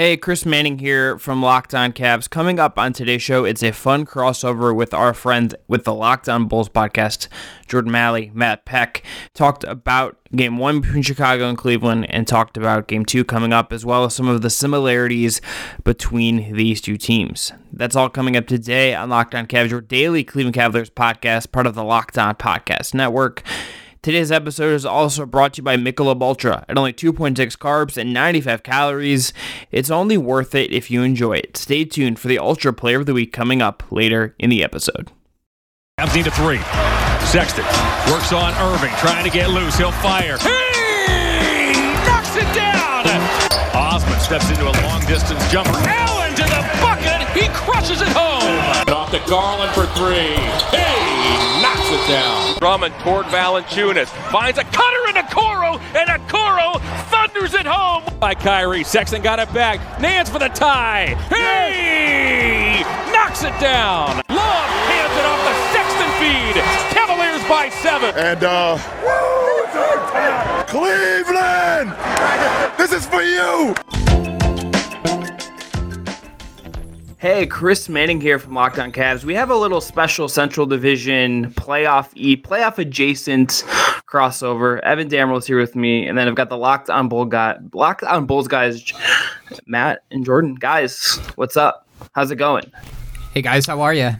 Hey, Chris Manning here from Locked On Cavs. Coming up on today's show, it's a fun crossover with our friends with the Locked On Bulls podcast. Jordan Maly, Matt Peck talked about game one between Chicago and Cleveland and talked about game two coming up, as well as some of the similarities between these two teams. That's all coming up today on Locked On Cavs, your daily Cleveland Cavaliers podcast, part of the Locked On Podcast Network. Today's episode is also brought to you by Michelob Ultra. At only 2.6 carbs and 95 calories, it's only worth it if you enjoy it. Stay tuned for the Ultra Player of the Week coming up later in the episode. Need a three. Sexton works on Irving, trying to get loose. He'll fire. He knocks it down. Osman steps into a long distance jumper. Allen to the bucket. He crushes it home. Off to Garland for three. Hey, knocks it down. Drummond toward Valanciunas. Finds a cutter in Okoro, and a Coro thunders it home. By Kyrie. Sexton got it back. Nance for the tie. Hey! Knocks it down. Love hands it off the Sexton feed. Cavaliers by seven. And uh Cleveland! This is for you! Hey, Chris Manning here from Locked On Cavs. We have a little special Central Division playoff e playoff adjacent crossover. Evan Dammerall is here with me, and then I've got the Locked On Bull guy, Locked On Bulls guys, Matt and Jordan. Guys, what's up? How's it going? Hey guys, how are you?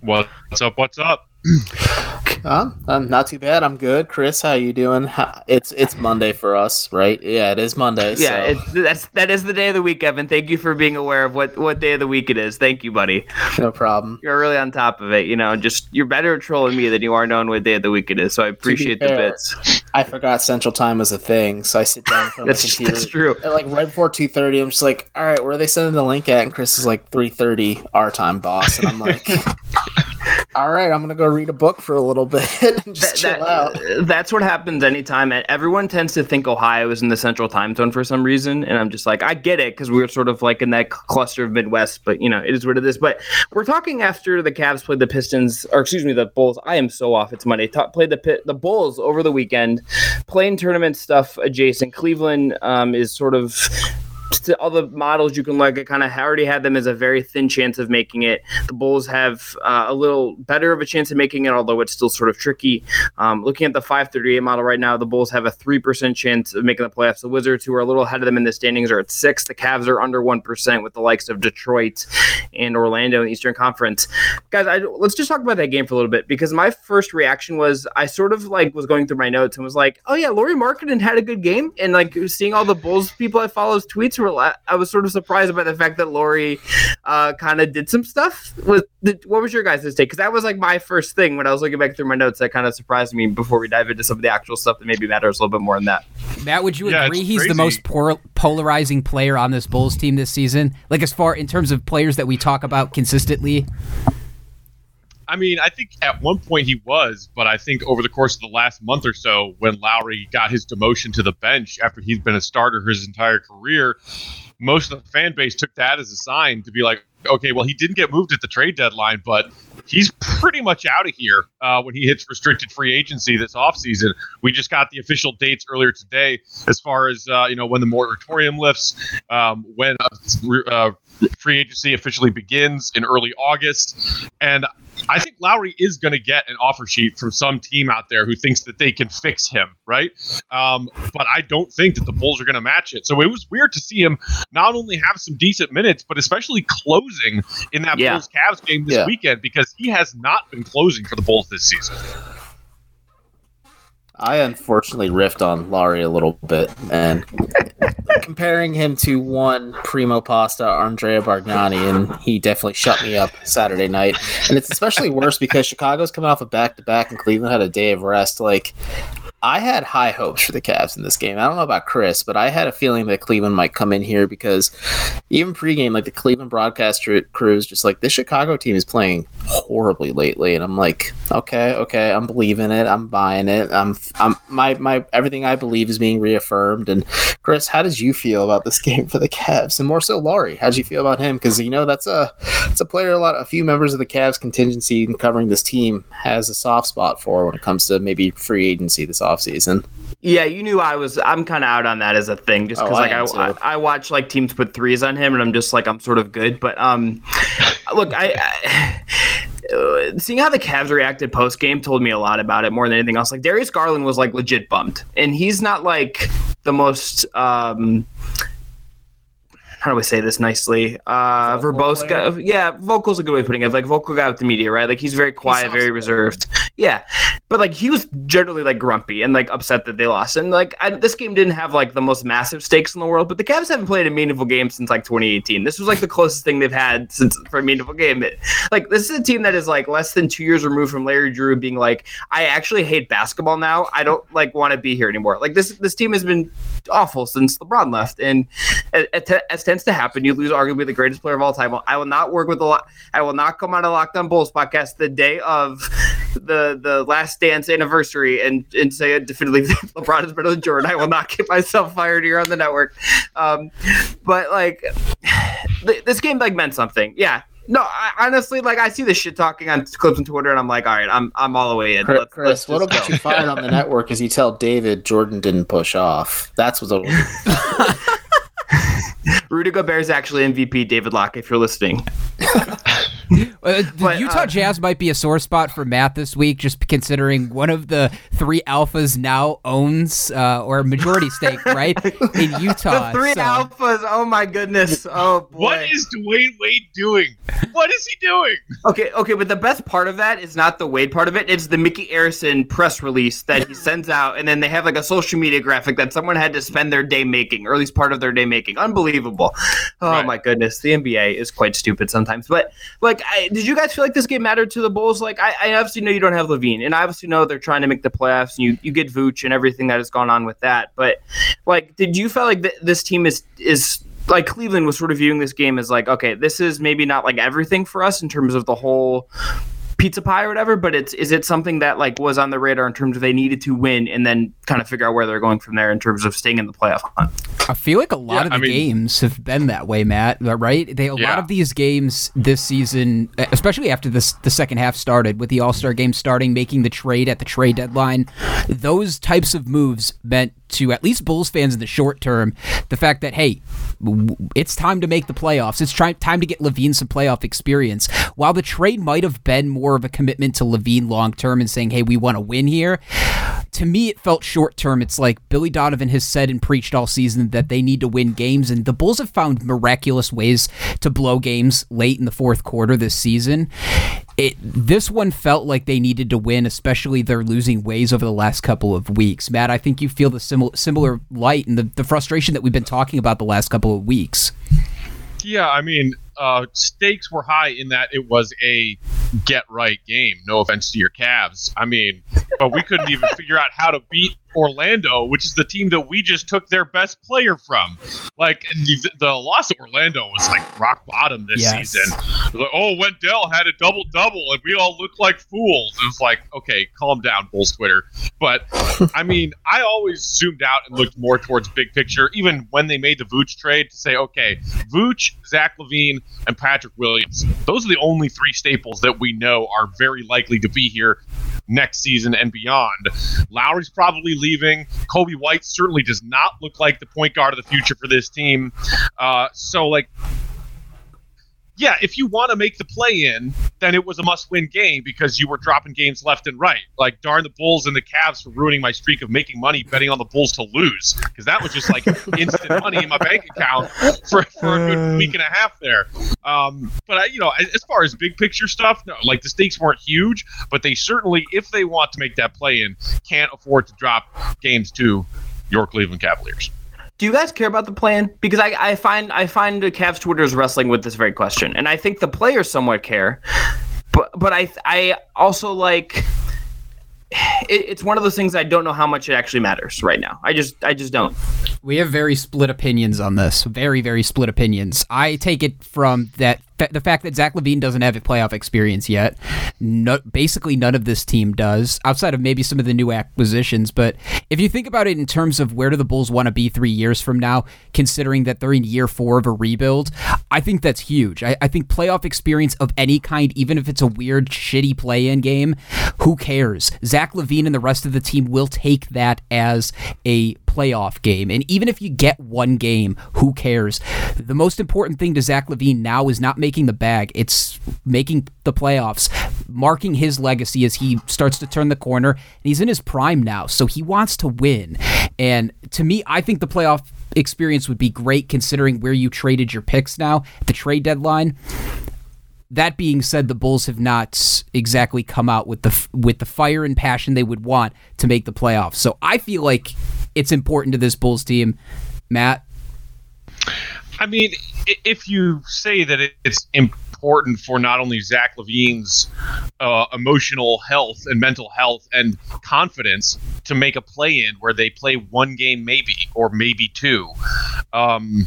What's up? What's up? Um, um, not too bad. I'm good. Chris, how you doing? It's it's Monday for us, right? Yeah, it is Monday. Yeah, so. it's, that's that is the day of the week, Evan. Thank you for being aware of what what day of the week it is. Thank you, buddy. no problem. You're really on top of it. You know, just you're better at trolling me than you are knowing what day of the week it is. So I appreciate the bits. I forgot Central Time was a thing, so I sit down from the That's, computer. that's true. At like right before two thirty, I'm just like, all right, where are they sending the link at? And Chris is like three thirty our time, boss, and I'm like, all right, I'm gonna go read a book for a little bit and just That- chill out. that's what happens anytime. and Everyone tends to think Ohio is in the central time zone for some reason, and I'm just like, I get it because we are sort of like in that cluster of Midwest, but you know, it is what it is. But we're talking after the Cavs played the Pistons, or excuse me, the Bulls. I am so off. It's Monday. Ta- played the pit, the Bulls over the weekend, play-in tournament stuff adjacent. Cleveland um, is sort of all the models you can look at kind of already had them as a very thin chance of making it. The Bulls have uh, a little better of a chance of making it, although it's still sort of tricky. Um, looking at the 538 model right now, the Bulls have a 3% chance of making the playoffs. The Wizards, who are a little ahead of them in the standings, are at 6. The Cavs are under 1% with the likes of Detroit and Orlando in the Eastern Conference. Guys, I, let's just talk about that game for a little bit because my first reaction was I sort of like was going through my notes and was like, oh yeah, Lauri Markkanen had a good game. And like seeing all the Bulls people I follow's tweets were, la- I was sort of surprised by the fact that Lauri uh, kind of did some stuff. With the, what was your guys' take? Because that was like my first thing when I was looking back through my notes. That kind of surprised me before we dive into some of the actual stuff that maybe matters a little bit more than that. Matt, would you Yeah, agree it's he's the most por- polarizing player on this Bulls team this season? Like as far in terms of players that we talk about consistently. I mean, I think at one point he was, but I think over the course of the last month or so, when Lauri got his demotion to the bench after he's been a starter his entire career, most of the fan base took that as a sign to be like, okay, well, he didn't get moved at the trade deadline, but he's pretty much out of here uh, when he hits restricted free agency this offseason. We just got the official dates earlier today as far as, uh, you know, when the moratorium lifts, um, when uh, uh, free agency officially begins in early August. And I think Lauri is going to get an offer sheet from some team out there who thinks that they can fix him, right? Um, but I don't think that the Bulls are going to match it. So it was weird to see him not only have some decent minutes, but especially closing in that Yeah. Bulls Cavs game this Yeah. weekend because he has not been closing for the Bulls this season. I unfortunately riffed on Lauri a little bit and comparing him to one primo pasta Andrea Bargnani, and he definitely shut me up Saturday night. And it's especially worse because Chicago's coming off a back to back, and Cleveland had a day of rest. Like I had high hopes for the Cavs in this game. I don't know about Chris, but I had a feeling that Cleveland might come in here because even pregame, like the Cleveland broadcast crew is just like this Chicago team is playing horribly lately, and I'm like, okay, okay, I'm believing it, I'm buying it, I'm, I'm my my everything I believe is being reaffirmed. And Chris, how did you feel about this game for the Cavs, and more so Lauri? How did you feel about him? Because you know that's a that's a player a lot a few members of the Cavs contingency and covering this team has a soft spot for when it comes to maybe free agency this offseason. Offseason. Yeah, you knew I was. I'm kind of out on that as a thing, just Oh, because I like I, I. I watch like teams put threes on him, and I'm just like I'm sort of good. But um, look, I, I seeing how the Cavs reacted post game told me a lot about it more than anything else. Like Darius Garland was like legit bummed, and he's not like the most um. How do I say this nicely? Uh, verbose guy. Yeah, vocal's a good way of putting it. Like vocal guy with the media, right? Like he's very quiet, very reserved. Yeah, but like he was generally like grumpy and like upset that they lost. And like I, this game didn't have like the most massive stakes in the world, but the Cavs haven't played a meaningful game since like 2018. This was like the closest thing they've had since for a meaningful game. It, like this is a team that is like less than two years removed from Larry Drew being like, I actually hate basketball now. I don't like want to be here anymore. Like this this team has been awful since LeBron left, and it, as tends to happen, you lose arguably the greatest player of all time. I will not work with a lot. I will not come on a Locked On Bulls podcast the day of the the Last Dance anniversary and and say definitively LeBron is better than Jordan. I will not get myself fired here on the network. Um, but like th- this game like meant something. Yeah. No, I, honestly, like I see the shit talking on clips on Twitter, and I'm like, all right, I'm I'm all the way in. Chris, Let's, Chris let's what'll get you fired on the network is you tell David Jordan didn't push off. That's what's Rudy Gobert is actually MVP. David Locke, if you're listening. Uh, the But, Utah uh, Jazz might be a sore spot for Matt this week, just considering one of the three alphas now owns uh, or majority stake right in Utah. the three so- alphas. Oh my goodness. Oh boy. What is Dwyane Wade doing? What is he doing? Okay, okay, but the best part of that is not the Wade part of it. It's the Micky Arison press release that he sends out, and then they have like a social media graphic that someone had to spend their day making, or at least part of their day making. Unbelievable. Oh Right. my goodness, the NBA is quite stupid sometimes. But like, I, did you guys feel like this game mattered to the Bulls? Like, I, I obviously know you don't have LaVine, and I obviously know they're trying to make the playoffs, and you you get Vooch and everything that has gone on with that. But like, did you feel like th- this team is is like Cleveland was sort of viewing this game as like, okay, this is maybe not like everything for us in terms of the whole pizza pie or whatever, but it's is it something that like was on the radar in terms of they needed to win and then kind of figure out where they're going from there in terms of staying in the playoff hunt? I feel like a lot Yeah, of the I mean- games have been that way, Matt. Uh, right? They a lot of these games this season, especially after this the second half started with the All Star game starting, making the trade at the trade deadline. Those types of moves meant to at least Bulls fans in the short term the fact that hey, it's time to make the playoffs. It's try- time to get LaVine some playoff experience. While the trade might have been more of a commitment to LaVine long term and saying, hey, we want to win here to me, it felt short term. It's like Billy Donovan has said and preached all season that they need to win games, and the Bulls have found miraculous ways to blow games late in the fourth quarter this season. It this one felt like they needed to win, especially their losing ways over the last couple of weeks. Matt, I think you feel the similar similar light and the, the frustration that we've been talking about the last couple of weeks. Yeah, I mean, uh, stakes were high in that it was a get right game. No offense to your Cavs. I mean, but we couldn't even figure out how to beat Orlando, which is the team that we just took their best player from. Like the, the loss of Orlando was like rock bottom this Yes. season. Like, oh, Wendell had a double double, and we all looked like fools. It was like, okay, calm down, Bulls Twitter. But I mean, I always zoomed out and looked more towards big picture, even when they made the Vooch trade to say, okay, Vooch, Zach LaVine, and Patrick Williams. Those are the only three staples that we know are very likely to be here next season and beyond. Lauri's probably leaving. Coby White certainly does not look like the point guard of the future for this team. Uh, so, like, yeah, if you want to make the play in, then it was a must win game because you were dropping games left and right. Like, darn the Bulls and the Cavs for ruining my streak of making money betting on the Bulls to lose because that was just like instant money in my bank account for, for a good week and a half there. Um, but, I, you know, as as far as big picture stuff, no, like the stakes weren't huge, but they certainly, if they want to make that play in, can't afford to drop games to your Cleveland Cavaliers. Do you guys care about the plan? Because I, I find I find the Cavs Twitter is wrestling with this very question, and I think the players somewhat care, but but I I also like it, it's one of those things I don't know how much it actually matters right now. I just I just don't. We have very split opinions on this. Very, very split opinions. I take it from that the fact that Zach LaVine doesn't have a playoff experience yet. No, basically, none of this team does, outside of maybe some of the new acquisitions. But if you think about it in terms of where do the Bulls want to be three years from now, considering that they're in year four of a rebuild, I think that's huge. I, I think playoff experience of any kind, even if it's a weird, shitty play-in game, who cares? Zach LaVine and the rest of the team will take that as a playoff game. And even if you get one game, who cares? The most important thing to Zach LaVine now is not making the bag, it's making the playoffs, marking his legacy as he starts to turn the corner. And he's in his prime now, so he wants to win. And to me, I think the playoff experience would be great considering where you traded your picks now the trade deadline that being said, the Bulls have not exactly come out with the with the fire and passion they would want to make the playoffs. So I feel like it's important to this Bulls team, Matt. I mean, if you say that it's important for not only Zach LaVine's uh, emotional health and mental health and confidence to make a play in where they play one game maybe or maybe two. Um,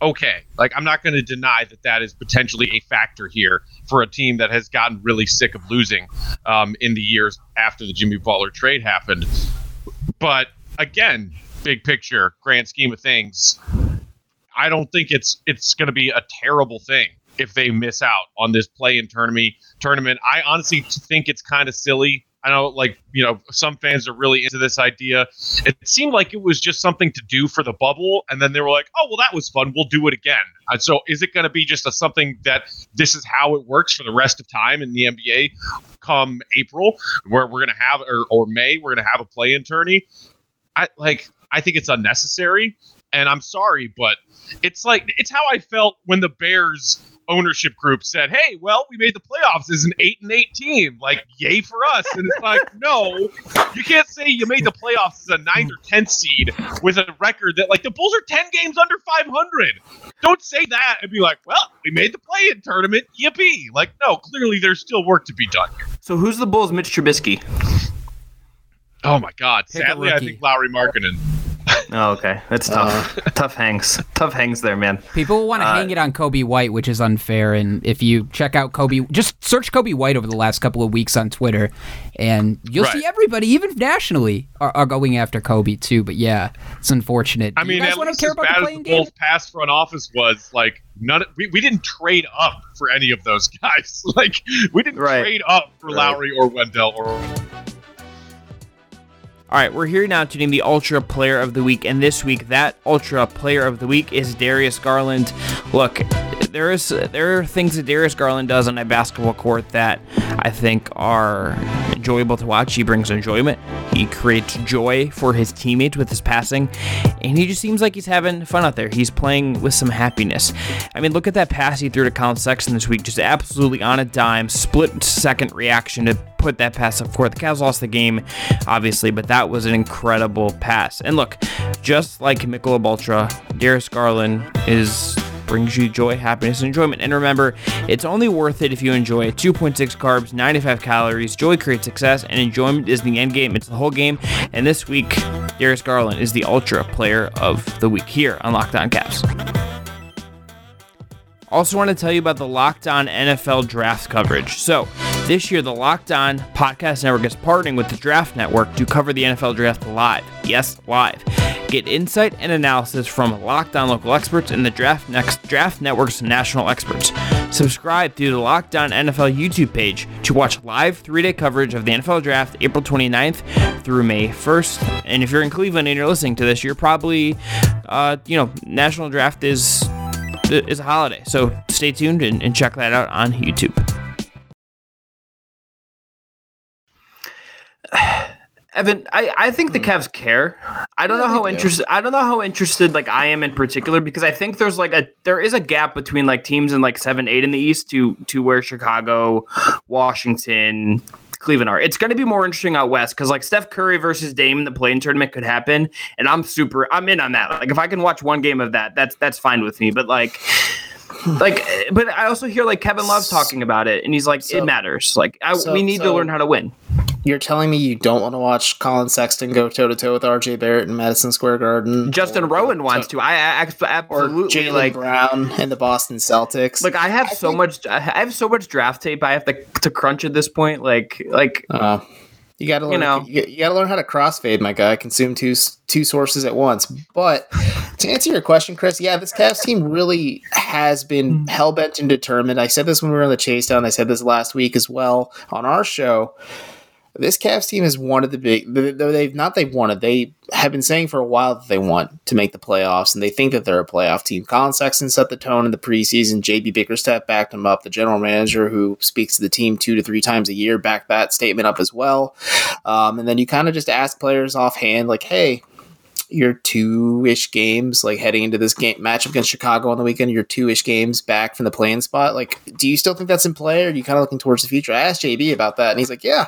okay, like I'm not going to deny that that is potentially a factor here for a team that has gotten really sick of losing um, in the years after the Jimmy Butler trade happened. But again, big picture, grand scheme of things, I don't think it's it's going to be a terrible thing if they miss out on this play in tournament. Tournament. I honestly think it's kind of silly. I know, like you know, some fans are really into this idea. It seemed like it was just something to do for the bubble, and then they were like, "Oh, well, that was fun. We'll do it again." And so, is it going to be just a something that this is how it works for the rest of time in the NBA? Come April, where we're going to have, or, or May, we're going to have a play-in tourney. I like. I think it's unnecessary, and I'm sorry, but it's like it's how I felt when the Bears ownership group said, "Hey, well, we made the playoffs as an eight and eight team. Like, yay for us!" And it's like, no, you can't say you made the playoffs as a ninth or tenth seed with a record that like the Bulls are ten games under five hundred. Don't say that and be like, "Well, we made the play-in tournament. Yippee!" Like, no, clearly there's still work to be done. So who's the Bulls' Mitch Trubisky? Oh my God! Pick Sadly, I think Lauri Markkanen. Oh, okay. That's tough. Uh, tough hangs. Tough hangs there, man. People want to uh, hang it on Coby White, which is unfair. And if you check out Coby, just search Coby White over the last couple of weeks on Twitter, and you'll right. see everybody, even nationally, are, are, going after Coby too. But yeah, it's unfortunate. I mean, at least as bad as the Bulls' past front office was, like none. We, we didn't trade up for any of those guys. like we didn't right. trade up for right. Lauri or Wendell or. All right, we're here now to name the Ultra Player of the Week, and this week that Ultra Player of the Week is Darius Garland. Look, there is there are things that Darius Garland does on a basketball court that I think are enjoyable to watch. He brings enjoyment. He creates joy for his teammates with his passing, and he just seems like he's having fun out there. He's playing with some happiness. I mean, look at that pass he threw to Collin Sexton this week, just absolutely on a dime, split second reaction to put that pass up court. The Cavs lost the game, obviously, but that was an incredible pass. And look, just like Michelob Ultra, Darius Garland is brings you joy, happiness, and enjoyment. And remember, it's only worth it if you enjoy it. 2.6 carbs, 95 calories. Joy creates success, and enjoyment is the end game. It's the whole game. And this week, Darius Garland is the Ultra Player of the Week here on Locked On Cavs. Also, want to tell you about the Locked On NFL draft coverage. So, this year, the Locked On Podcast Network is partnering with the Draft Network to cover the NFL Draft live. Yes, live. Get insight and analysis from Locked On local experts and the Draft Next Draft Network's national experts. Subscribe through the Locked On NFL YouTube page to watch live three-day coverage of the NFL Draft April 29th through May 1st. And if you're in Cleveland and you're listening to this, you're probably, uh, you know, National Draft is is a holiday. So stay tuned and, and check that out on YouTube. Evan, I, I think the Cavs care. I don't yeah, know how interested I don't know how interested like I am in particular because I think there's like a there is a gap between like teams in like seven, eight in the East to to where Chicago, Washington, Cleveland are. It's going to be more interesting out west because like Steph Curry versus Dame in the play-in tournament could happen, and I'm super. I'm in on that. Like if I can watch one game of that, that's that's fine with me. But like. like but i also hear like kevin love talking about it and he's like so, it matters like I, so, we need so, to learn how to win You're telling me you don't want to watch Collin Sexton go toe to toe with RJ Barrett in Madison Square Garden? Justin Rowan wants to. I, I absolutely or like Brown and the Boston Celtics. Like I have I so think, much. I have so much draft tape. I have to to crunch at this point. Like like. Uh, you got to learn. You, know, you, you got to learn how to crossfade, my guy. Consume two two sources at once. But to answer your question, Chris, yeah, this Cavs team really has been mm. hell bent and determined. I said this when we were on the chase down. I said this last week as well on our show this Cavs team has wanted the big. They've not they've wanted. They have been saying for a while that they want to make the playoffs, and they think that they're a playoff team. Collin Sexton set the tone in the preseason. JB Bickerstaff backed him up. The general manager, who speaks to the team two to three times a year, backed that statement up as well. Um, and then you kind of just ask players offhand, like, "Hey, your two ish games, like heading into this game matchup against Chicago on the weekend, your two ish games back from the play-in spot. Like, do you still think that's in play, or are you kind of looking towards the future? I asked JB about that, and he's like, "Yeah,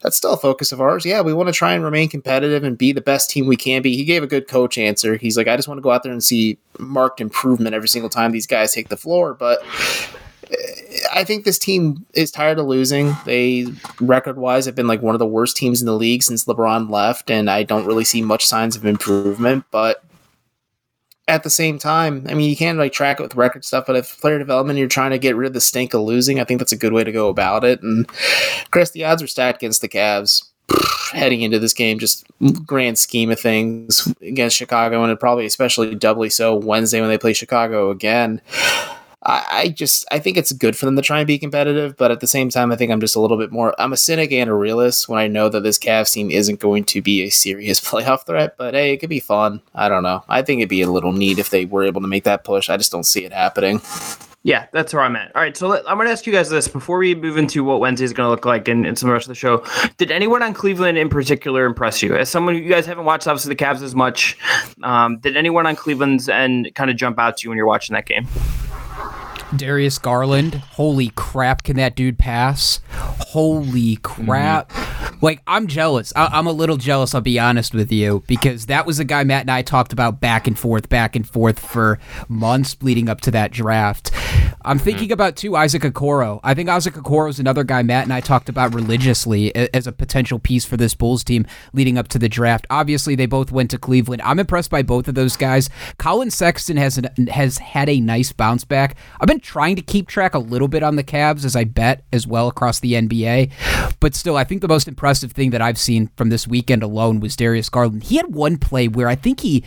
that's still a focus of ours. Yeah, we want to try and remain competitive and be the best team we can be." He gave a good coach answer. He's like, "I just want to go out there and see marked improvement every single time these guys take the floor," but I think this team is tired of losing. They record wise have been like one of the worst teams in the league since LeBron left, and I don't really see much signs of improvement. But at the same time, I mean, you can't like track it with record stuff, but if player development you're trying to get rid of the stink of losing, I think that's a good way to go about it. And Chris, the odds are stacked against the Cavs heading into this game, just grand scheme of things against Chicago, and probably especially doubly so Wednesday when they play Chicago again. I, I just I think it's good for them to try and be competitive, but at the same time, I think I'm just a little bit more. I'm a cynic and a realist when I know that this Cavs team isn't going to be a serious playoff threat. But hey, it could be fun. I don't know. I think it'd be a little neat if they were able to make that push. I just don't see it happening. Yeah, that's where I'm at. All right, so let, I'm going to ask you guys this before we move into what Wednesday is going to look like and, and some of the rest of the show. Did anyone on Cleveland in particular impress you? As someone you guys haven't watched, obviously the Cavs as much, um, did anyone on Cleveland's end kind of jump out to you when you're watching that game? Darius Garland. Holy crap, can that dude pass? Holy crap. Mm-hmm. Like, I'm jealous. I- am a little jealous, I'll be honest with you, because that was a guy Matt and I talked about back and forth, back and forth for months leading up to that draft. I'm mm-hmm. thinking about, too, Isaac Okoro. I think Isaac Okoro is another guy Matt and I talked about religiously as a potential piece for this Bulls team leading up to the draft. Obviously, they both went to Cleveland. I'm impressed by both of those guys. Collin Sexton has, an, has had a nice bounce back. I've been trying to keep track a little bit on the Cavs as I bet as well across the NBA. But still, I think the most impressive thing that I've seen from this weekend alone was Darius Garland. He had one play where I think he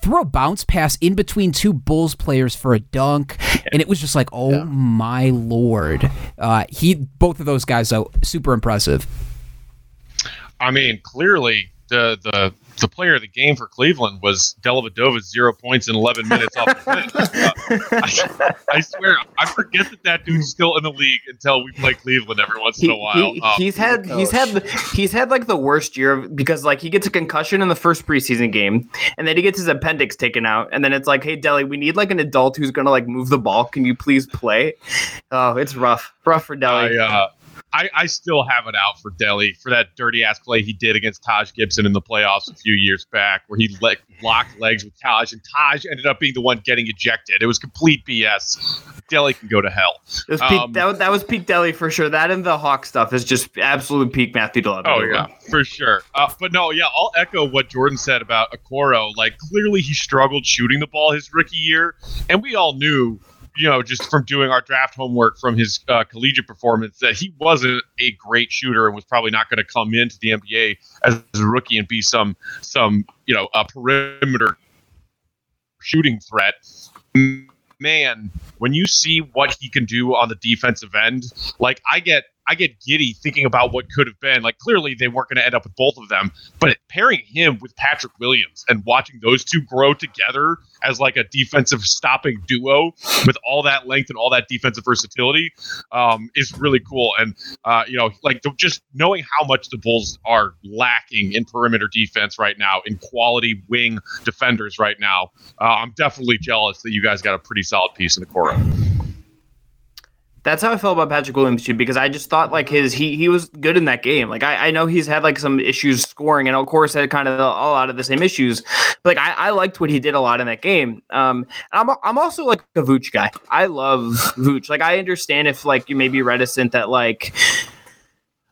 threw a bounce pass in between two Bulls players for a dunk, and it was just like, oh yeah. my lord. Uh, he both of those guys though super impressive. I mean, clearly the the the player of the game for Cleveland was Dellavedova's zero points in 11 minutes off the bench. Uh, I, I, swear, I forget that that dude's still in the league until we play Cleveland every once he, in a while. He, um, he's had he's had he's had like the worst year because like he gets a concussion in the first preseason game, and then he gets his appendix taken out, and then it's like, hey Delly, we need like an adult who's gonna like move the ball. Can you please play? Oh, it's rough, rough for Delly. I, uh, I, I still have it out for Delly for that dirty ass play he did against Taj Gibson in the playoffs a few years back, where he le- locked legs with Taj, and Taj ended up being the one getting ejected. It was complete BS. Delly can go to hell. Peak, um, that, was, that was peak Delly for sure. That and the Hawk stuff is just absolute peak Matthew Dellavedova. Oh yeah, for sure. Uh, but no, yeah, I'll echo what Jordan said about Okoro. Like clearly he struggled shooting the ball his rookie year, and we all knew you know, just from doing our draft homework from his uh, collegiate performance, that he wasn't a great shooter and was probably not going to come into the NBA as a rookie and be some some you know a perimeter shooting threat. Man, when you see what he can do on the defensive end, like I get I get giddy thinking about what could have been. Like clearly they weren't going to end up with both of them, but pairing him with Patrick Williams and watching those two grow together as like a defensive stopping duo with all that length and all that defensive versatility um, is really cool. And uh, you know, like just knowing how much the Bulls are lacking in perimeter defense right now, in quality wing defenders right now, uh, I'm definitely jealous that you guys got a pretty solid piece in Okoro. That's how I felt about Patrick Williams too, because I just thought like his he he was good in that game. Like I, I know he's had like some issues scoring, and of course had kind of all out of the same issues. But like I, I liked what he did a lot in that game. Um, I'm I'm also like a Vooch guy. I love Vooch. Like I understand if like you may be reticent that like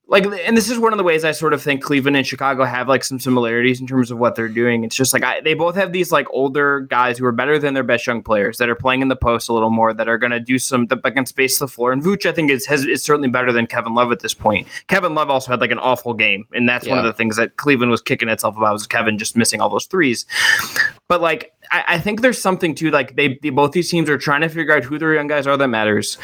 like and this is one of the ways I sort of think Cleveland and Chicago have like some similarities in terms of what they're doing. It's just like I, they both have these like older guys who are better than their best young players that are playing in the post a little more that are going to do some that can space the floor. And Vooch I think is has is certainly better than Kevin Love at this point. Kevin Love also had like an awful game, and that's yeah. one of the things that Cleveland was kicking itself about was Kevin just missing all those threes. But like I, I think there's something to like they, they both these teams are trying to figure out who their young guys are that matters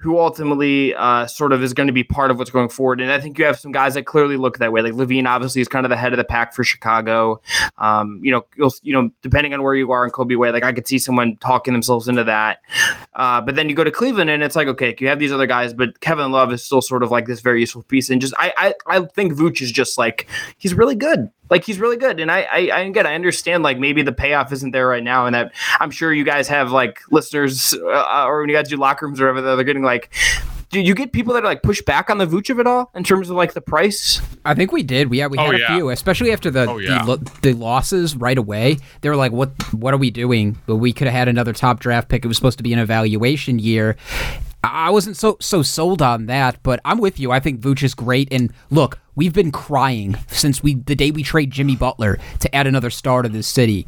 who ultimately uh, sort of is going to be part of what's going forward. And I think you have some guys that clearly look that way. Like LaVine, obviously, is kind of the head of the pack for Chicago. Um, you know, you'll, you know, depending on where you are in Coby White, like I could see someone talking themselves into that. Uh, but then you go to Cleveland, and it's like, okay, you have these other guys, but Kevin Love is still sort of like this very useful piece. And just, I, I, I think Vooch is just like he's really good. Like he's really good, and I, I, I again, I understand like maybe the payoff isn't there right now, and that I'm sure you guys have like listeners uh, or when you guys do locker rooms or whatever, they're getting like do you get people that are like push back on the Vucevic at all in terms of like the price? I think we did. We yeah, we had oh, a few, especially after the, oh, yeah. the, the losses right away. They were like, "What what are we doing?" But we could have had another top draft pick. It was supposed to be an evaluation year. I wasn't so so sold on that, but I'm with you. I think Vooch is great. And look, we've been crying since we the day we trade Jimmy Butler to add another star to this city.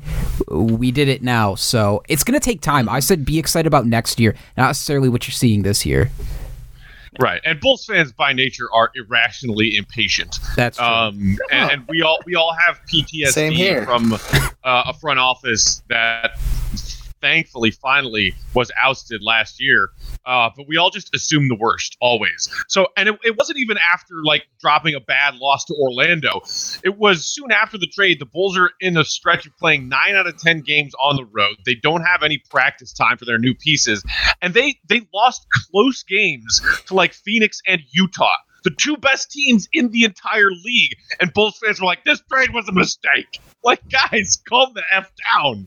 We did it now, so it's gonna take time. I said be excited about next year, not necessarily what you're seeing this year. Right, and Bulls fans by nature are irrationally impatient. That's true. Um, and, and, we all we all have PTSD from uh, a front office that thankfully finally was ousted last year. Uh, but we all just assume the worst always. So, and it, it, wasn't even after like dropping a bad loss to Orlando. It was soon after the trade. The Bulls are in a stretch of playing nine out of ten games on the road. They don't have any practice time for their new pieces, and they they lost close games to like Phoenix and Utah the two best teams in the entire league. And Bulls fans were like, this trade was a mistake. Like, guys, calm the F down.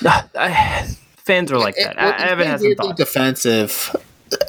fans are like that. It, I, I haven't had some. Defensive.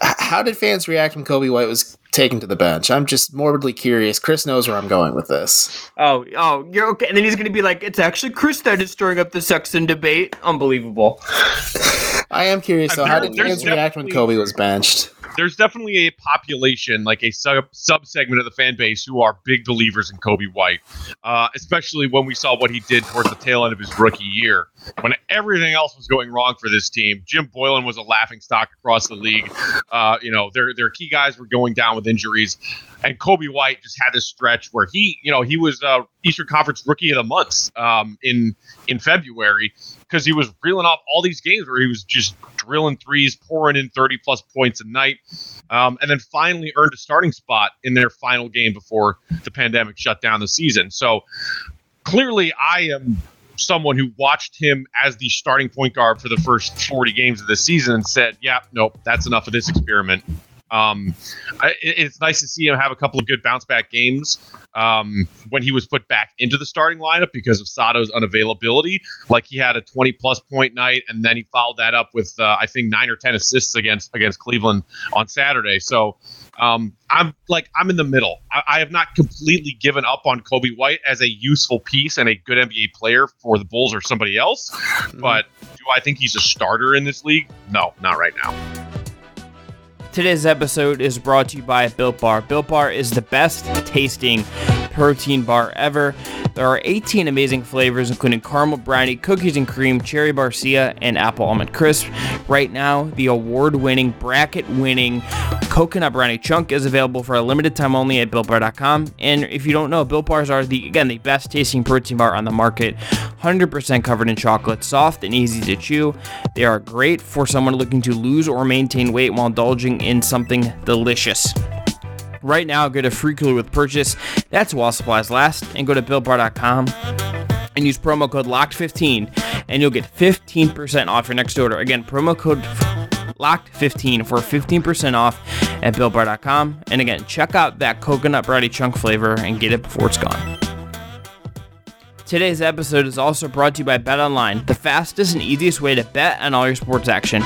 How did fans react when Coby White was taken to the bench? I'm just morbidly curious. Chris knows where I'm going with this. Oh, oh, you're okay. And then he's going to be like, "It's actually Chris that is stirring up the sex Sexton debate." Unbelievable. I am curious. So, how did fans react when Coby was benched? there's definitely a population, like a sub sub segment of the fan base, who are big believers in Coby White, uh, especially when we saw what he did towards the tail end of his rookie year, when everything else was going wrong for this team. Jim Boylen was a laughing stock across the league. Uh, you know, their their key guys were going down with injuries, and Coby White just had this stretch where he, you know, he was uh, Eastern Conference Rookie of the Month um, in in February because he was reeling off all these games where he was just drilling threes, pouring in 30 plus points a night, um, and then finally earned a starting spot in their final game before the pandemic shut down the season. So clearly, I am someone who watched him as the starting point guard for the first 40 games of the season and said, yeah, nope, that's enough of this experiment. Um, I, it's nice to see him have a couple of good bounce back games um, when he was put back into the starting lineup because of Sato's unavailability. Like he had a 20 plus point night, and then he followed that up with uh, I think nine or 10 assists against against Cleveland on Saturday. So um, I'm like I'm in the middle. I, I, have not completely given up on Coby White as a useful piece and a good NBA player for the Bulls or somebody else. Mm-hmm. But do I think he's a starter in this league? No, not right now. Today's episode is brought to you by Built Bar. Built Bar is the best tasting protein bar ever. There are 18 amazing flavors, including caramel brownie, cookies and cream, cherry barcia, and apple almond crisp. Right now, the award winning, bracket winning coconut brownie chunk is available for a limited time only at builtbar.com. And if you don't know, Built Bars are the again the best tasting protein bar on the market. 100% covered in chocolate, soft and easy to chew. They are great for someone looking to lose or maintain weight while indulging in something delicious. Right now, get a free cooler with purchase. That's while supplies last. And go to BuiltBar.com and use promo code LOCKED15 and you'll get 15% off your next order. Again, promo code LOCKED15 for 15% off at BuiltBar.com. And again, check out that coconut brownie chunk flavor and get it before it's gone. Today's episode is also brought to you by Bet Online, the fastest and easiest way to bet on all your sports action.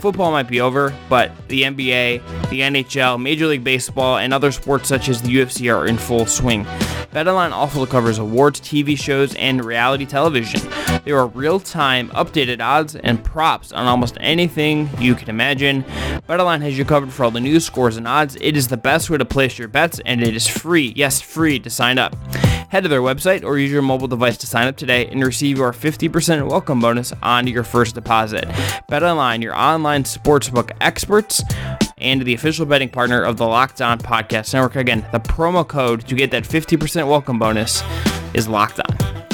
Football might be over, but the NBA, the NHL, Major League Baseball, and other sports such as the UFC are in full swing. BetOnline also covers awards, TV shows, and reality television. There are real time updated odds and props on almost anything you can imagine. BetOnline has you covered for all the news, scores, and odds. It is the best way to place your bets, and it is free. Yes, free to sign up. Head to their website or use your mobile device to sign up today and receive your 50% welcome bonus on your first deposit. BetOnline, your online sportsbook experts and the official betting partner of the Locked On Podcast Network. Again, the promo code to get that 50% welcome bonus is Locked On.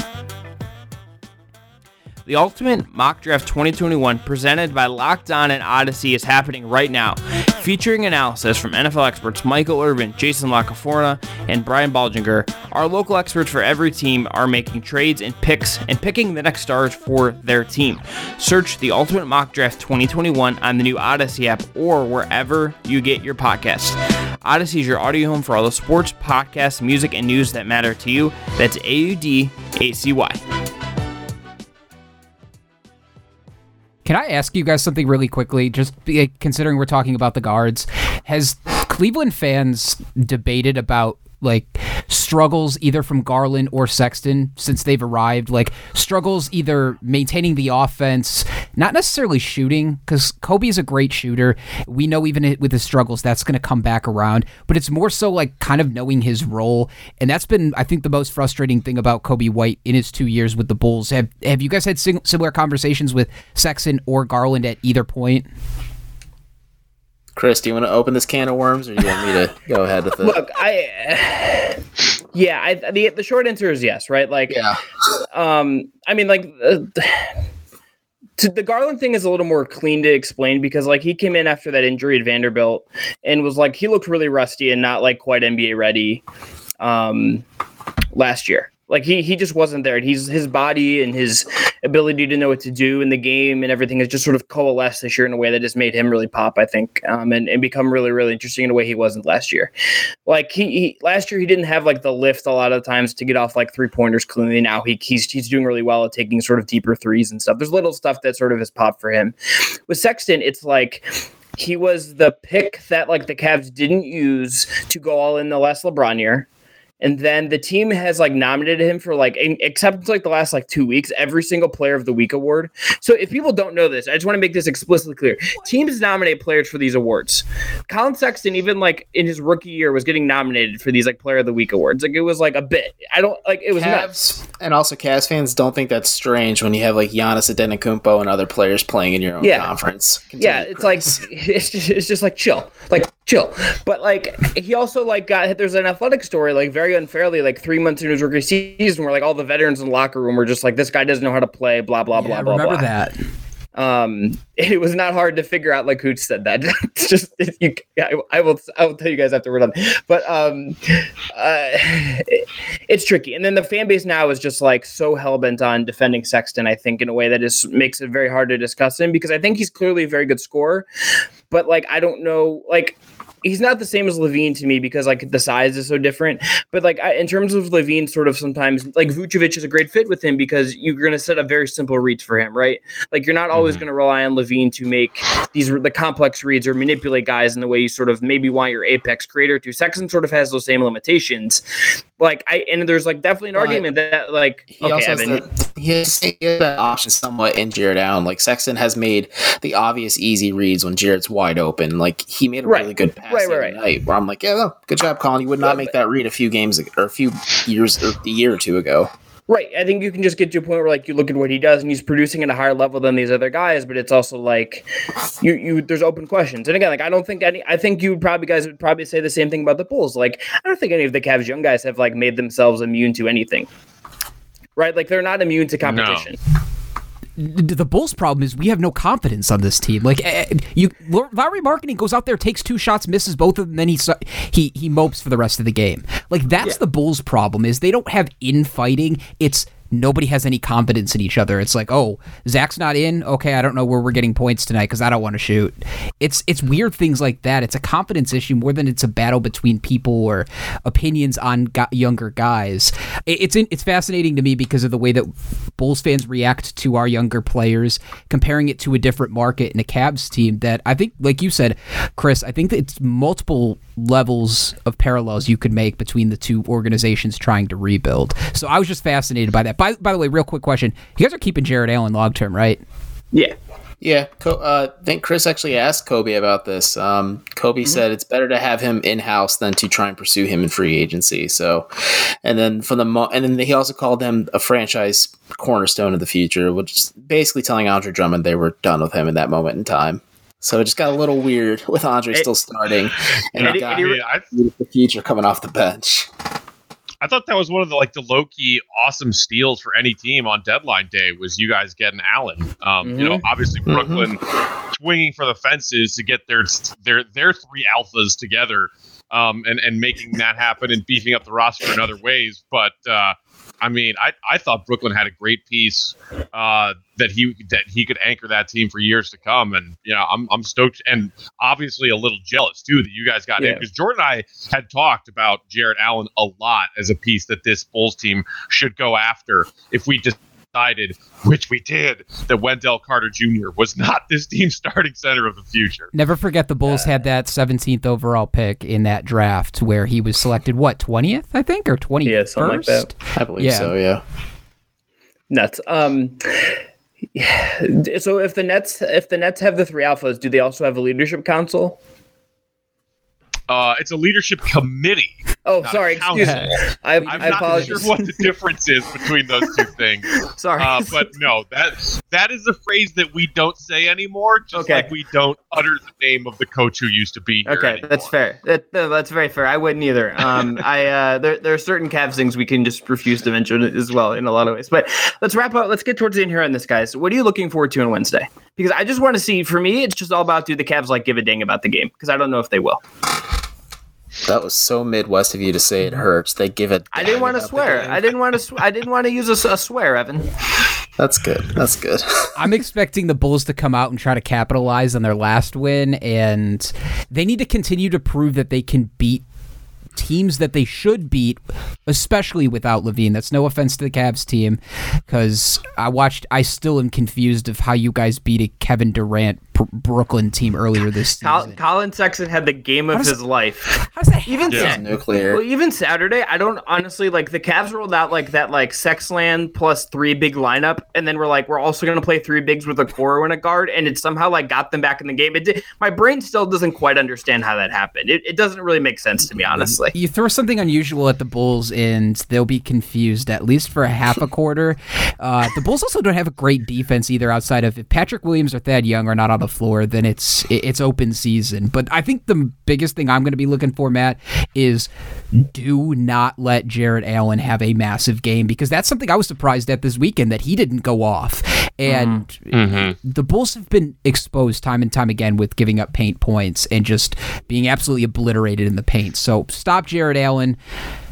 The Ultimate Mock Draft 2021, presented by Locked On and Audacy, is happening right now, featuring analysis from NFL experts Michael Irvin, Jason La Canfora, and Brian Baldinger. Our local experts for every team are making trades and picks and picking the next stars for their team. Search the Ultimate Mock Draft 2021 on the new Audacy app or wherever you get your podcasts. Audacy is your audio home for all the sports, podcasts, music, and news that matter to you. That's A U D A C Y. Can I ask you guys something really quickly? Just considering we're talking about the guards, has Cleveland fans debated about like struggles either from Garland or Sexton since they've arrived. Like struggles either maintaining the offense, not necessarily shooting, because Coby is a great shooter. We know even with his struggles, that's going to come back around. But it's more so like kind of knowing his role, and that's been I think the most frustrating thing about Coby White in his two years with the Bulls. Have Have you guys had similar conversations with Sexton or Garland at either point? Chris, do you want to open this can of worms, or do you want me to go ahead with it? Look, I, yeah, I, the the short answer is yes, right? Like, yeah, um, I mean, like. Uh, to the Garland thing is a little more clean to explain because like he came in after that injury at Vanderbilt and was like he looked really rusty and not like quite NBA ready um last year. Like he he just wasn't there. He's his body and his ability to know what to do in the game and everything has just sort of coalesced this year in a way that just made him really pop, I think, um, and and become really really interesting in a way he wasn't last year. Like he, he last year he didn't have like the lift a lot of times to get off like three pointers cleanly. Now he he's he's doing really well at taking sort of deeper threes and stuff. There's little stuff that sort of has popped for him. With Sexton, it's like he was the pick that like the Cavs didn't use to go all in the last LeBron year and then the team has like nominated him for like except like the last like two weeks every single player of the week award. So if people don't know this i just want to make this explicitly clear. Teams nominate players for these awards. Collin sexton even like in his rookie year was getting nominated for these like player of the week awards. Like it was like a bit. I don't like it was Cavs, nuts and also Cavs fans don't think that's strange when you have like Giannis Antetokounmpo and other players playing in your own yeah. conference. Continue yeah it's Chris. like it's just, it's just like chill. Like chill but like he also like got there's an athletic story like very unfairly, like three months into his rookie season, where like all the veterans in the locker room were just like, "This guy doesn't know how to play." Blah blah yeah, blah. Blah remember blah, that? Um, it was not hard to figure out like who said that. it's just you, I, I, will I will tell you guys after we're done. But um, uh, it, it's tricky. And then the fan base now is just like so hell bent on defending Sexton. I think in a way that is makes it very hard to discuss him because I think he's clearly a very good scorer, but like I don't know like he's not the same as LaVine to me because like the size is so different. But like I, in terms of LaVine, sort of sometimes like Vucevic is a great fit with him because you're going to set up very simple reads for him, right? Like you're not always mm-hmm. going to rely on LaVine to make these the complex reads or manipulate guys in the way you sort of maybe want your apex creator to. Sexton sort of has those same limitations. Like I and there's like definitely an but argument that like he okay, also has the, he has the option somewhat in Jarrett Allen. Like Sexton has made the obvious easy reads when Jarrett's wide open. Like he made a right. really good pass right, right, night where I'm like, yeah, well, good job, Collin. You would not make that read a few games ago, or a few years, or a year or two ago. Right. I think you can just get to a point where like you look at what he does and he's producing at a higher level than these other guys, but it's also like you you there's open questions. And again, like I don't think any I think you probably guys would probably say the same thing about the Bulls. Like I don't think any of the Cavs young guys have like made themselves immune to anything. Right? Like they're not immune to competition. No the Bulls' problem is we have no confidence on this team. Like eh, eh, you, Lauri Markkanen goes out there, takes two shots, misses both of them, then he he he mopes for the rest of the game. Like that's yeah. the Bulls' problem is they don't have infighting. It's nobody has any confidence in each other. It's like, oh, Zach's not in. Okay, I don't know where we're getting points tonight because I don't want to shoot. It's it's weird things like that. It's a confidence issue more than it's a battle between people or opinions on go- younger guys. It's in, it's fascinating to me because of the way that Bulls fans react to our younger players, comparing it to a different market in a Cavs team. That I think, like you said, Chris, I think that it's multiple levels of parallels you could make between the two organizations trying to rebuild. So I was just fascinated by that. By, by the way, real quick question: You guys are keeping Jarrett Allen long term, right? Yeah. Yeah, uh, I think Chris actually asked Koby about this. Um, Koby mm-hmm. said it's better to have him in house than to try and pursue him in free agency. So, and then from the mo- and then he also called them a franchise cornerstone of the future, which is basically telling Andre Drummond they were done with him in that moment in time. So it just got a little weird with Andre still starting and, and, got, yeah, the future coming off the bench. I thought that was one of the like the low key awesome steals for any team on deadline day was you guys getting Allen. Um, mm-hmm. You know, mm-hmm. obviously mm-hmm. Brooklyn mm-hmm. swinging for the fences to get their their their three alphas together, um, and and making that happen and beefing up the roster in other ways. But uh, I mean, I, I thought Brooklyn had a great piece uh, that he that he could anchor that team for years to come, and you know, I'm I'm stoked and obviously a little jealous too that you guys got yeah. in because Jordan and I had talked about Jarrett Allen a lot as a piece that this Bulls team should go after if we just decided, which we did, that Wendell Carter Jr. was not this team's starting center of the future. Never forget the Bulls uh, had that 17th overall pick in that draft where he was selected, what, 20th, I think, or 21st? Yeah, something like that. I believe yeah. so, yeah. Nuts. Um, yeah. so if the Nets if the Nets have the three alphas, do they also have a leadership council? Uh, it's a leadership committee. Oh, sorry. Excuse me. I, I'm I not sure what the difference is between those two things. sorry, uh, but no that that is a phrase that we don't say anymore. Just okay. like we don't utter the name of the coach who used to be here. Okay, anymore. that's fair. That, that's very fair. I wouldn't either. Um, I uh, there there are certain Cavs things we can just refuse to mention as well in a lot of ways. But let's wrap up. Let's get towards the end here on this, guys. What are you looking forward to on Wednesday? Because I just want to see. For me, it's just all about do the Cavs like give a dang about the game? Because I don't know if they will. That was so Midwest of you to say it hurts. They give it. I didn't want to swear. I didn't want to. Sw- I didn't want to use a, a swear, Evan. That's good. That's good. I'm expecting the Bulls to come out and try to capitalize on their last win, and they need to continue to prove that they can beat teams that they should beat, especially without LaVine. That's no offense to the Cavs team, because I watched. I still am confused of how you guys beat a Kevin Durant Brooklyn team earlier this season. Collin Sexton had the game of his life. How's that even yeah. nuclear? Well, even Saturday, I don't honestly like the Cavs rolled out like that like Sexland plus three big lineup, and then we're like we're also going to play three bigs with Okoro and a guard, and it somehow like got them back in the game. It did, my brain still doesn't quite understand how that happened. It, it doesn't really make sense to me, honestly. You throw something unusual at the Bulls, and they'll be confused at least for a half a quarter. Uh, the Bulls also don't have a great defense either. Outside of if Patrick Williams or Thad Young are not on the floor, then it's it's open season. But I think the biggest thing I'm going to be looking for, Matt, is do not let Jarrett Allen have a massive game because that's something I was surprised at this weekend that he didn't go off. And mm-hmm. the Bulls have been exposed time and time again with giving up paint points and just being absolutely obliterated in the paint. So stop Jarrett Allen.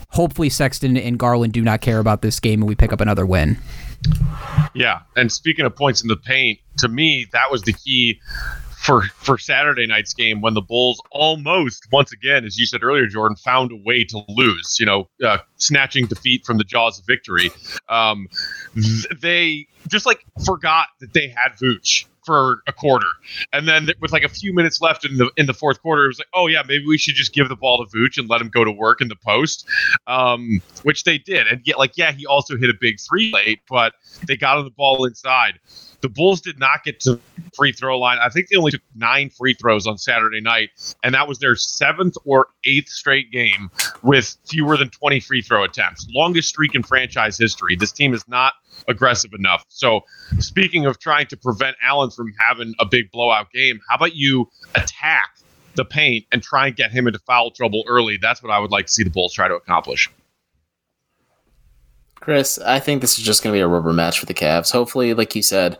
Hopefully, Sexton and Garland do not care about this game and we pick up another win. Yeah, and speaking of points in the paint, to me that was the key for for Saturday night's game when the Bulls almost once again, as you said earlier, Jordan, found a way to lose. You know, uh, snatching defeat from the jaws of victory. Um, th- they just like forgot that they had Vooch for a quarter, and then with like a few minutes left in the in the fourth quarter, it was like, oh yeah, maybe we should just give the ball to Vooch and let him go to work in the post, um, which they did. And yet, like, yeah, he also hit a big three late, but they got on the ball inside. The Bulls did not get to free throw line. I think they only took nine free throws on Saturday night, and that was their seventh or eighth straight game with fewer than 20 free throw attempts. Longest streak in franchise history. This team is not aggressive enough. So, speaking of trying to prevent Allen from having a big blowout game, how about you attack the paint and try and get him into foul trouble early? That's what I would like to see the Bulls try to accomplish. Chris, I think this is just going to be a rubber match for the Cavs. Hopefully, like you said,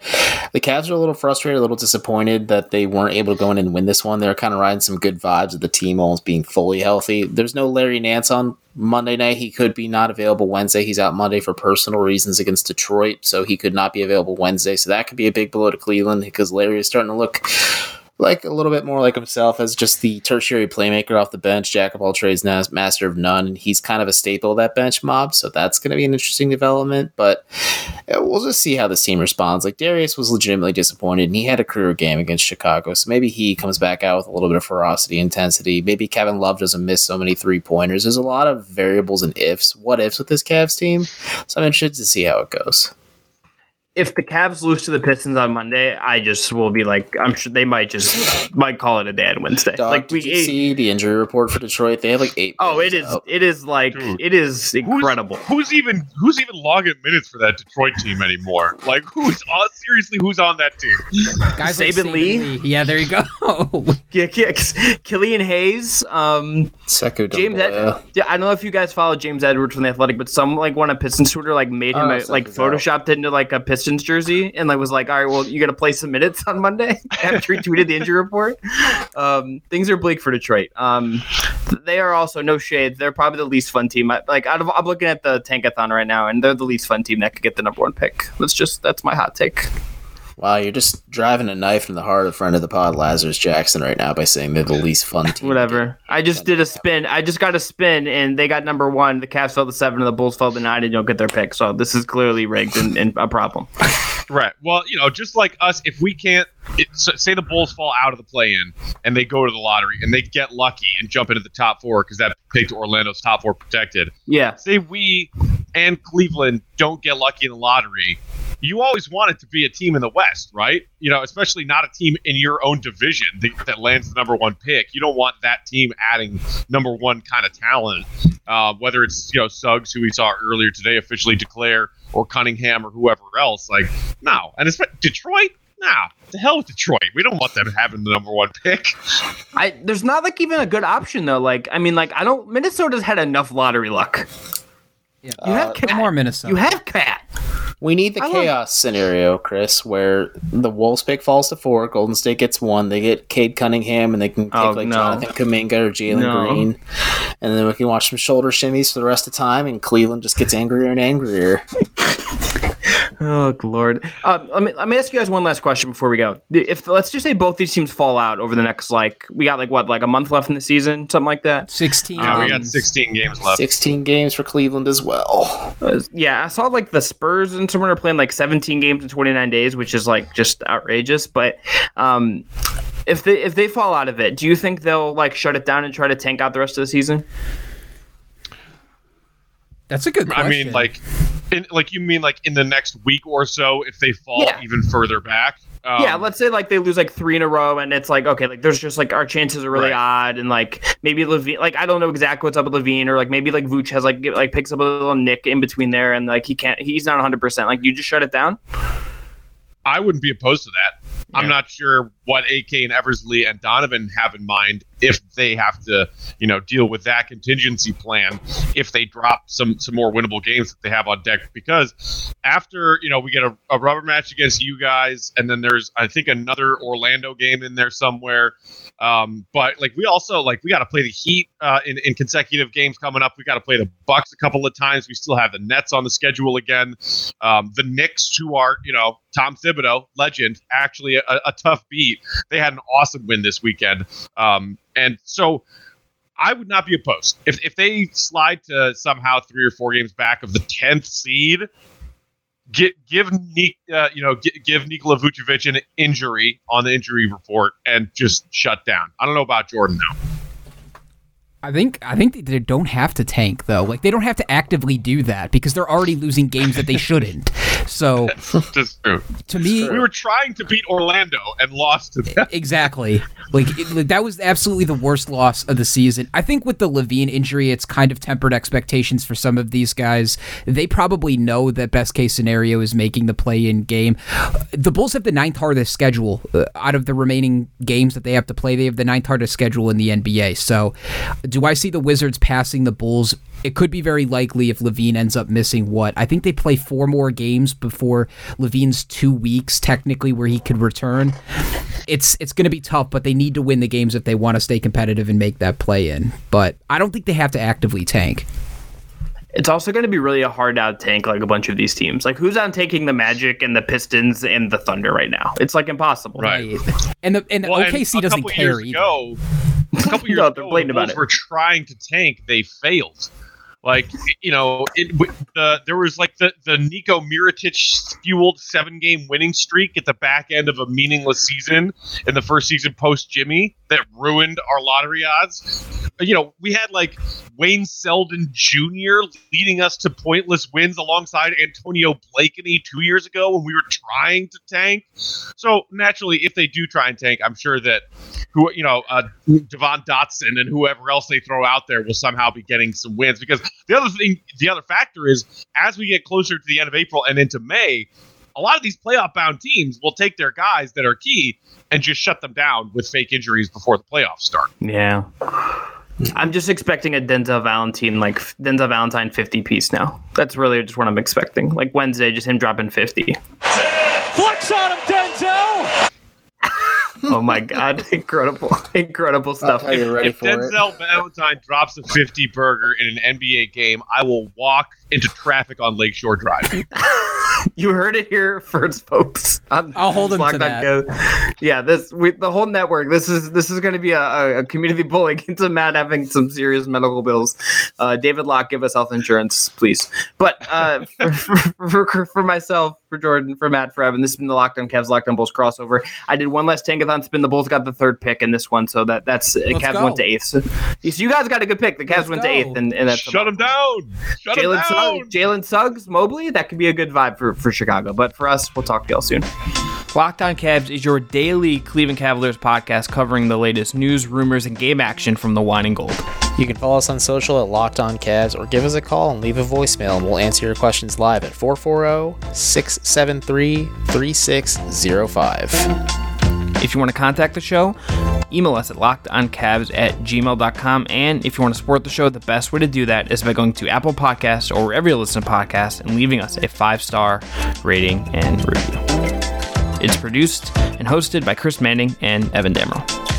the Cavs are a little frustrated, a little disappointed that they weren't able to go in and win this one. They're kind of riding some good vibes of the team almost being fully healthy. There's no Larry Nance on Monday night. He could be not available Wednesday. He's out Monday for personal reasons against Detroit, so he could not be available Wednesday. So that could be a big blow to Cleveland because Larry is starting to look like a little bit more like himself as just the tertiary playmaker off the bench, jack of all trades, master of none, and he's kind of a staple of that bench mob. So that's going to be an interesting development. But we'll just see how this team responds. Like Darius was legitimately disappointed, and he had a career game against Chicago, so maybe he comes back out with a little bit of ferocity, intensity. Maybe Kevin Love doesn't miss so many three pointers. There's a lot of variables and ifs, what ifs with this Cavs team. So I'm interested to see how it goes if the Cavs lose to the Pistons on Monday, I just will be like, I'm sure they might just might call it a day on Wednesday. Dog, like we see the injury report for Detroit. They have like eight. Oh, it is. Out. It is like Dude, it is incredible. Who's, who's, even who's even logging minutes for that Detroit team anymore? Like who's on seriously? Who's on that team? Guys, Saben like Lee. Lee. Yeah, there you go. yeah, yeah, Killian Hayes. Um, Sekou James. Ed- yeah, I don't know if you guys follow James Edwards from the Athletic, but some like one of Pistons Twitter like made him oh, a, like photoshopped out. into like a Pistons jersey and like was like, all right, well, you got to play some minutes on Monday after he tweeted the injury report. Um, things are bleak for Detroit. Um, they are also no shade. They're probably the least fun team. I, like of, I'm looking at the Tankathon right now, and they're the least fun team that could get the number one pick. That's just that's my hot take. Wow, you're just driving a knife in the heart of friend of the pod, Lazarus Jackson, right now by saying they're the least fun team. Whatever. I just did a spin. I just got a spin, and they got number one. The Cavs fell to seven, and the Bulls fell to nine, and you'll get their pick. So this is clearly rigged and, and a problem. right. Well, you know, just like us, if we can't it, so say the Bulls fall out of the play-in and they go to the lottery and they get lucky and jump into the top four because that picked Orlando's top four protected. Yeah. Say we and Cleveland don't get lucky in the lottery you always want it to be a team in the West, right? You know, especially not a team in your own division that, that lands the number one pick. You don't want that team adding number one kind of talent, uh, whether it's you know Suggs, who we saw earlier today, officially declare, or Cunningham, or whoever else. Like, no, and it's Detroit. Nah, the hell with Detroit. We don't want them having the number one pick. I there's not like even a good option though. Like, I mean, like I don't. Minnesota's had enough lottery luck. Yeah. You have uh, Cat. more Minnesota. You have Cat. We need the I chaos love- scenario, Chris, where the Wolves pick falls to four, Golden State gets one, they get Cade Cunningham, and they can pick oh, like no. Jonathan Kuminga or Jalen no. Green, and then we can watch some shoulder shimmies for the rest of the time, and Cleveland just gets angrier and angrier. Oh Lord! Uh, let me let me ask you guys one last question before we go. If let's just say both these teams fall out over the next like we got like what like a month left in the season, something like that. Sixteen. Yeah, um, we got sixteen games left. Sixteen games for Cleveland as well. Uh, yeah, I saw like the Spurs and someone are playing like seventeen games in twenty nine days, which is like just outrageous. But um, if they if they fall out of it, do you think they'll like shut it down and try to tank out the rest of the season? That's a good question. I mean, like, in, like you mean like in the next week or so if they fall yeah. even further back. Um, yeah, let's say like they lose like three in a row, and it's like okay, like there's just like our chances are really right. odd, and like maybe LaVine, like I don't know exactly what's up with LaVine, or like maybe like Vooch has like get, like picks up a little nick in between there, and like he can't, he's not 100. percent Like you just shut it down. I wouldn't be opposed to that. Yeah. I'm not sure what AK and Eversley and Donovan have in mind if they have to, you know, deal with that contingency plan if they drop some some more winnable games that they have on deck. Because after you know we get a, a rubber match against you guys, and then there's I think another Orlando game in there somewhere. Um, but like we also like we got to play the Heat uh, in in consecutive games coming up. We got to play the Bucks a couple of times. We still have the Nets on the schedule again. Um, the Knicks, who are you know Tom Thibodeau, legend, actually a, a tough beat. They had an awesome win this weekend. Um, and so I would not be opposed if if they slide to somehow three or four games back of the tenth seed. Get, give Nik, uh, you know, give, give Nikola Vucevic an injury on the injury report and just shut down. I don't know about Jordan though. I think I think they don't have to tank though. Like they don't have to actively do that because they're already losing games that they shouldn't. So to me, we were trying to beat Orlando and lost to them. Exactly. Like, it, like, that was absolutely the worst loss of the season. I think with the LaVine injury, it's kind of tempered expectations for some of these guys. They probably know that best case scenario is making the play in game. The Bulls have the ninth hardest schedule uh, out of the remaining games that they have to play. They have the ninth hardest schedule in the NBA. So do I see the Wizards passing the Bulls? It could be very likely if LaVine ends up missing what? I think they play four more games before LaVine's two weeks, technically, where he could return. It's it's going to be tough, but they need to win the games if they want to stay competitive and make that play in. But I don't think they have to actively tank it's also going to be really a hard out tank like a bunch of these teams. Like who's on tanking the Magic and the Pistons and the Thunder right now? It's like impossible. Right. And the and Well, OKC a doesn't couple care years either. ago, a couple years No, they're ago, blatant when about Bulls it. were trying to tank. They failed. Like you know, it, the there was like the the Nico Mirotic fueled seven game winning streak at the back end of a meaningless season in the first season post Jimmy that ruined our lottery odds. You know, we had like Wayne Selden Jr. leading us to pointless wins alongside Antonio Blakeney two years ago when we were trying to tank. So naturally, if they do try and tank, I'm sure that who you know, uh, Devon Dotson and whoever else they throw out there will somehow be getting some wins. Because the other thing, the other factor is as we get closer to the end of April and into May, a lot of these playoff bound teams will take their guys that are key and just shut them down with fake injuries before the playoffs start. Yeah. I'm just expecting a Denzel Valentine, like Denzel Valentine 50 piece now. That's really just what I'm expecting. Like Wednesday, just him dropping 50. Flex on him, Denzel. Oh my God. Incredible. Incredible stuff. tell you ready if for it. Denzel Valentine drops a 50 burger in an NBA game, I will walk into traffic on Lakeshore Drive. You heard it here first, folks. on- I'll hold him to that. Go. Yeah, this we, the whole network. This is this is going to be a, a, a community bullying into Matt having some serious medical bills. Uh, David Locke, give us health insurance, please. But uh, for, for, for, for myself, for Jordan, for Matt, for Evan, this has been the Locked On Cavs Locked On Bulls crossover. I did one last tankathon spin. The Bulls got the third pick in this one, so that that's uh, Let's Cavs go. went to eighth. So, so you guys got a good pick. The Cavs Let's went to eighth, and, and that's Shut them down. Shut him Jalen down. Suggs, Jalen Suggs, Mobley, that could be a good vibe for, for Chicago. But for us, we'll talk to y'all soon. Locked On Cavs is your daily Cleveland Cavaliers podcast covering the latest news, rumors, and game action from the wine and gold. You can follow us on social at Locked On Cavs or give us a call and leave a voicemail, and we'll answer your questions live at 440 673 3605. If you want to contact the show, email us at lockedoncavs at gmail.com. And if you want to support the show, the best way to do that is by going to Apple Podcasts or wherever you listen to podcasts and leaving us a five star rating and review. It's produced and hosted by Chris Manning and Evan Dammerall.